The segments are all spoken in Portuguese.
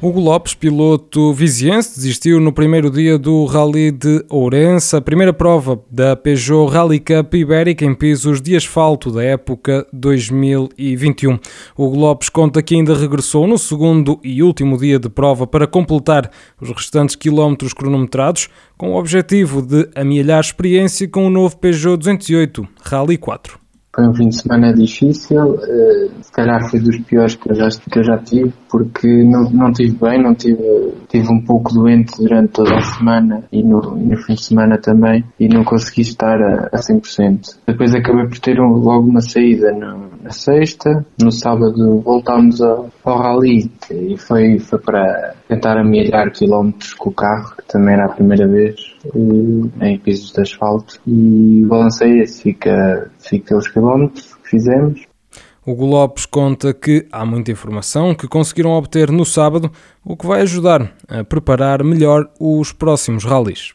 Hugo Lopes, piloto viziense, desistiu no primeiro dia do Rally de Ourense, a primeira prova da Peugeot Rally Cup Ibérica em pisos de asfalto da época 2021. Hugo Lopes conta que ainda regressou no segundo e último dia de prova para completar os restantes quilómetros cronometrados, com o objetivo de amelhar experiência com o novo Peugeot 208 Rally 4. Foi um fim de semana difícil, uh, se calhar foi dos piores que eu já, que eu já tive, porque não, não tive bem, não tive, tive um pouco doente durante toda a semana e no, no fim de semana também, e não consegui estar a, a 100%. Depois acabei por ter um, logo uma saída no, na sexta, no sábado voltámos ao, ao rally e foi, foi para tentar amelhar quilómetros com o carro, que também era a primeira vez em pisos de asfalto e balancei esse, fica, fica os quilómetros que fizemos. Hugo Lopes conta que há muita informação que conseguiram obter no sábado, o que vai ajudar a preparar melhor os próximos rallies.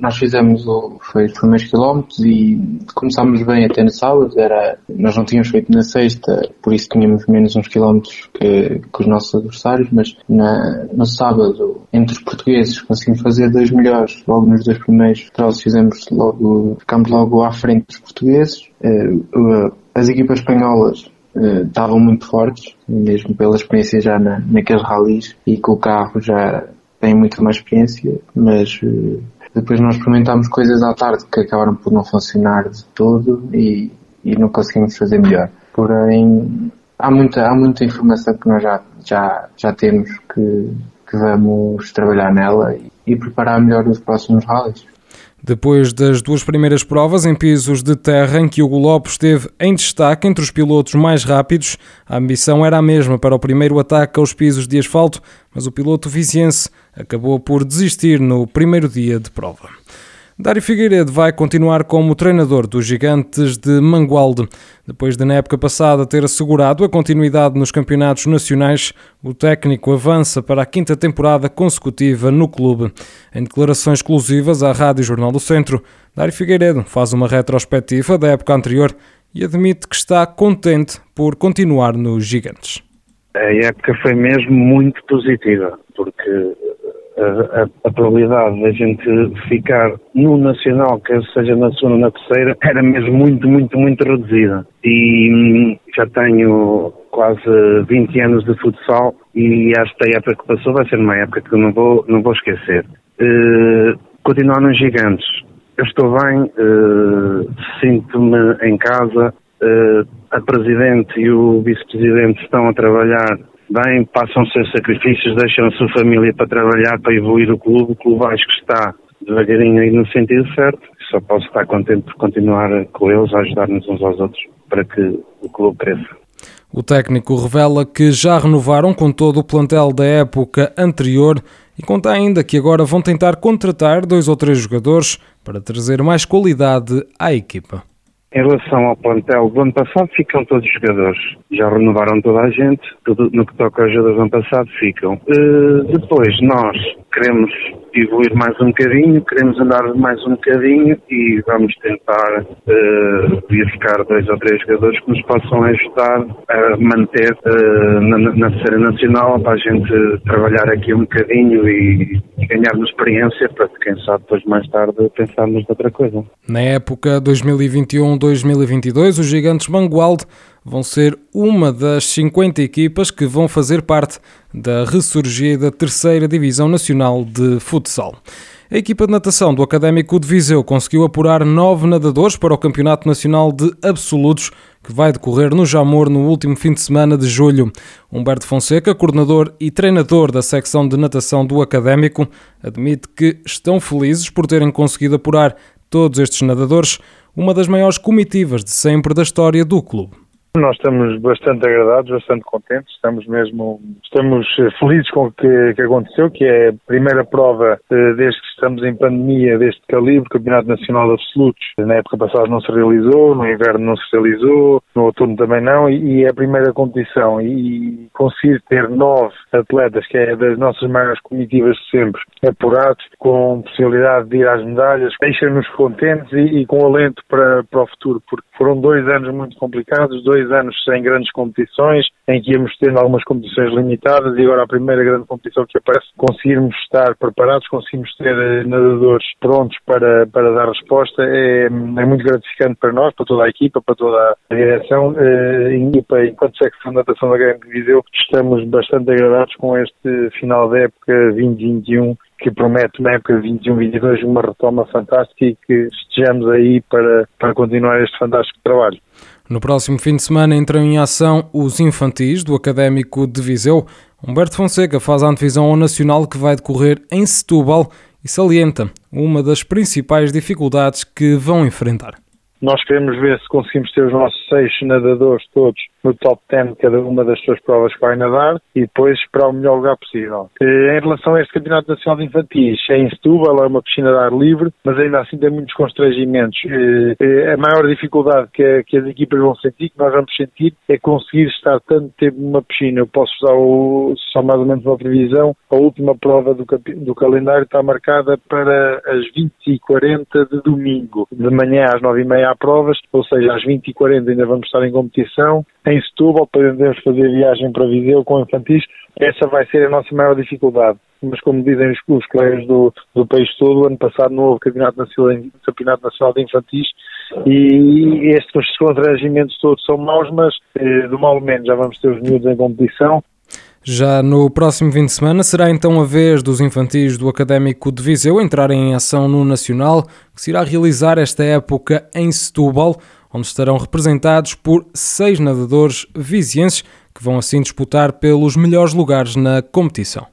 Nós fizemos o, foi os primeiros quilómetros e começámos bem até no sábado. Era, nós não tínhamos feito na sexta, por isso tínhamos menos uns quilómetros que, que os nossos adversários, mas na, no sábado, entre os portugueses, conseguimos fazer dois melhores. Logo nos dois primeiros trozos fizemos logo, ficámos logo à frente dos portugueses. Uh, as equipas espanholas estavam muito fortes, mesmo pela experiência já na, naqueles rallies e com o carro já tem muito mais experiência, mas uh, depois nós experimentámos coisas à tarde que acabaram por não funcionar de todo e, e não conseguimos fazer melhor. Porém, há muita, há muita informação que nós já, já, já temos que, que vamos trabalhar nela e, e preparar melhor os próximos rallies. Depois das duas primeiras provas em pisos de terra, em que Hugo Lopes esteve em destaque entre os pilotos mais rápidos, a ambição era a mesma para o primeiro ataque aos pisos de asfalto, mas o piloto viziense acabou por desistir no primeiro dia de prova. Dário Figueiredo vai continuar como treinador dos Gigantes de Mangualde. Depois de, na época passada, ter assegurado a continuidade nos campeonatos nacionais, o técnico avança para a quinta temporada consecutiva no clube. Em declarações exclusivas à Rádio Jornal do Centro, Dário Figueiredo faz uma retrospectiva da época anterior e admite que está contente por continuar nos Gigantes. A época foi mesmo muito positiva, porque a, a, probabilidade da gente ficar no Nacional, quer seja na segunda ou na terceira, era mesmo muito, muito, muito reduzida. E hum, já tenho quase 20 anos de futsal e acho que a época que passou vai ser uma época que eu não vou, não vou esquecer. Uh, continuar nos gigantes. Eu estou bem, uh, sinto-me em casa, uh, a Presidente e o Vice-Presidente estão a trabalhar bem, passam a ser sacrifícios, deixam a sua família para trabalhar, para evoluir o clube. O clube acho que está devagarinho aí no sentido certo. Só posso estar contente por continuar com eles, a ajudar-nos uns aos outros para que o clube cresça. O técnico revela que já renovaram com todo o plantel da época anterior e conta ainda que agora vão tentar contratar dois ou três jogadores para trazer mais qualidade à equipa. Em relação ao plantel do ano passado, ficam todos os jogadores. Já renovaram toda a gente. Tudo no que toca aos jogadores do ano passado, ficam. Uh, depois, nós queremos evoluir mais um bocadinho, queremos andar mais um bocadinho e vamos tentar uh, verificar dois ou três jogadores que nos possam ajudar a manter uh, na, na série nacional para a gente trabalhar aqui um bocadinho e ganharmos experiência para quem sabe depois mais tarde pensarmos noutra coisa. Na época 2021-2022, os gigantes Mangualde vão ser uma das 50 equipas que vão fazer parte da ressurgida terceira Divisão Nacional de Futsal. A equipa de natação do Académico de Viseu conseguiu apurar nove nadadores para o Campeonato Nacional de Absolutos, que vai decorrer no Jamor no último fim de semana de julho. Humberto Fonseca, coordenador e treinador da secção de natação do Académico, admite que estão felizes por terem conseguido apurar todos estes nadadores, uma das maiores comitivas de sempre da história do clube Nós estamos bastante agradados, bastante contentes, estamos mesmo, estamos felizes com o que, que aconteceu, que é a primeira prova eh, desde que estamos em pandemia deste calibre, Campeonato Nacional Absolutos. Na época passada não se realizou, no inverno não se realizou, no outono também não, e, e é a primeira competição. E, e conseguir ter nove atletas, que é das nossas maiores comitivas de sempre, apurados, com possibilidade de ir às medalhas, deixa-nos contentes e, e, com alento para, para o futuro, porque foram dois anos muito complicados, dois anos sem grandes competições, em que íamos tendo algumas competições limitadas e agora a primeira grande competição que aparece, conseguirmos estar preparados, conseguimos ter eh, nadadores prontos para, para dar resposta, é, é muito gratificante para nós, para toda a equipa, para toda a direção eh, e para, enquanto secção de natação da Grande Viseu, estamos bastante agradados com este final da época 2021 que promete na época 21-22 uma retoma fantástica e que estejamos aí para, para continuar este fantástico trabalho. No próximo fim de semana entram em ação os infantis do Académico de Viseu. Humberto Fonseca faz a antevisão ao Nacional que vai decorrer em Setúbal e salienta uma das principais dificuldades que vão enfrentar. Nós queremos ver se conseguimos ter os nossos seis nadadores todos no top 10 cada uma das suas provas que vai nadar e depois esperar o melhor lugar possível. Em relação a este Campeonato Nacional de Infantis, é em Setúbal, é uma piscina de ar livre, mas ainda assim tem muitos constrangimentos. A maior dificuldade que, as equipas vão sentir, que nós vamos sentir, é conseguir estar tanto tempo numa piscina. Eu posso usar o, só mais ou menos uma previsão, a última prova do, do calendário está marcada para as 20h40 de domingo, de manhã às 9h30 há provas, ou seja, às 20h40 ainda vamos estar em competição. Em Setúbal podemos fazer viagem para Viseu com infantis. Essa vai ser a nossa maior dificuldade. Mas como dizem os, os colegas do, do país todo, ano passado não houve campeonato nacional, campeonato nacional de infantis e estes constrangimentos todos são maus, mas eh, do mal menos já vamos ter os miúdos em competição já no próximo fim de semana será então a vez dos infantis do Académico de Viseu entrarem em ação no Nacional, que se irá realizar esta época em Setúbal, onde estarão representados por seis nadadores vizienses que vão assim disputar pelos melhores lugares na competição.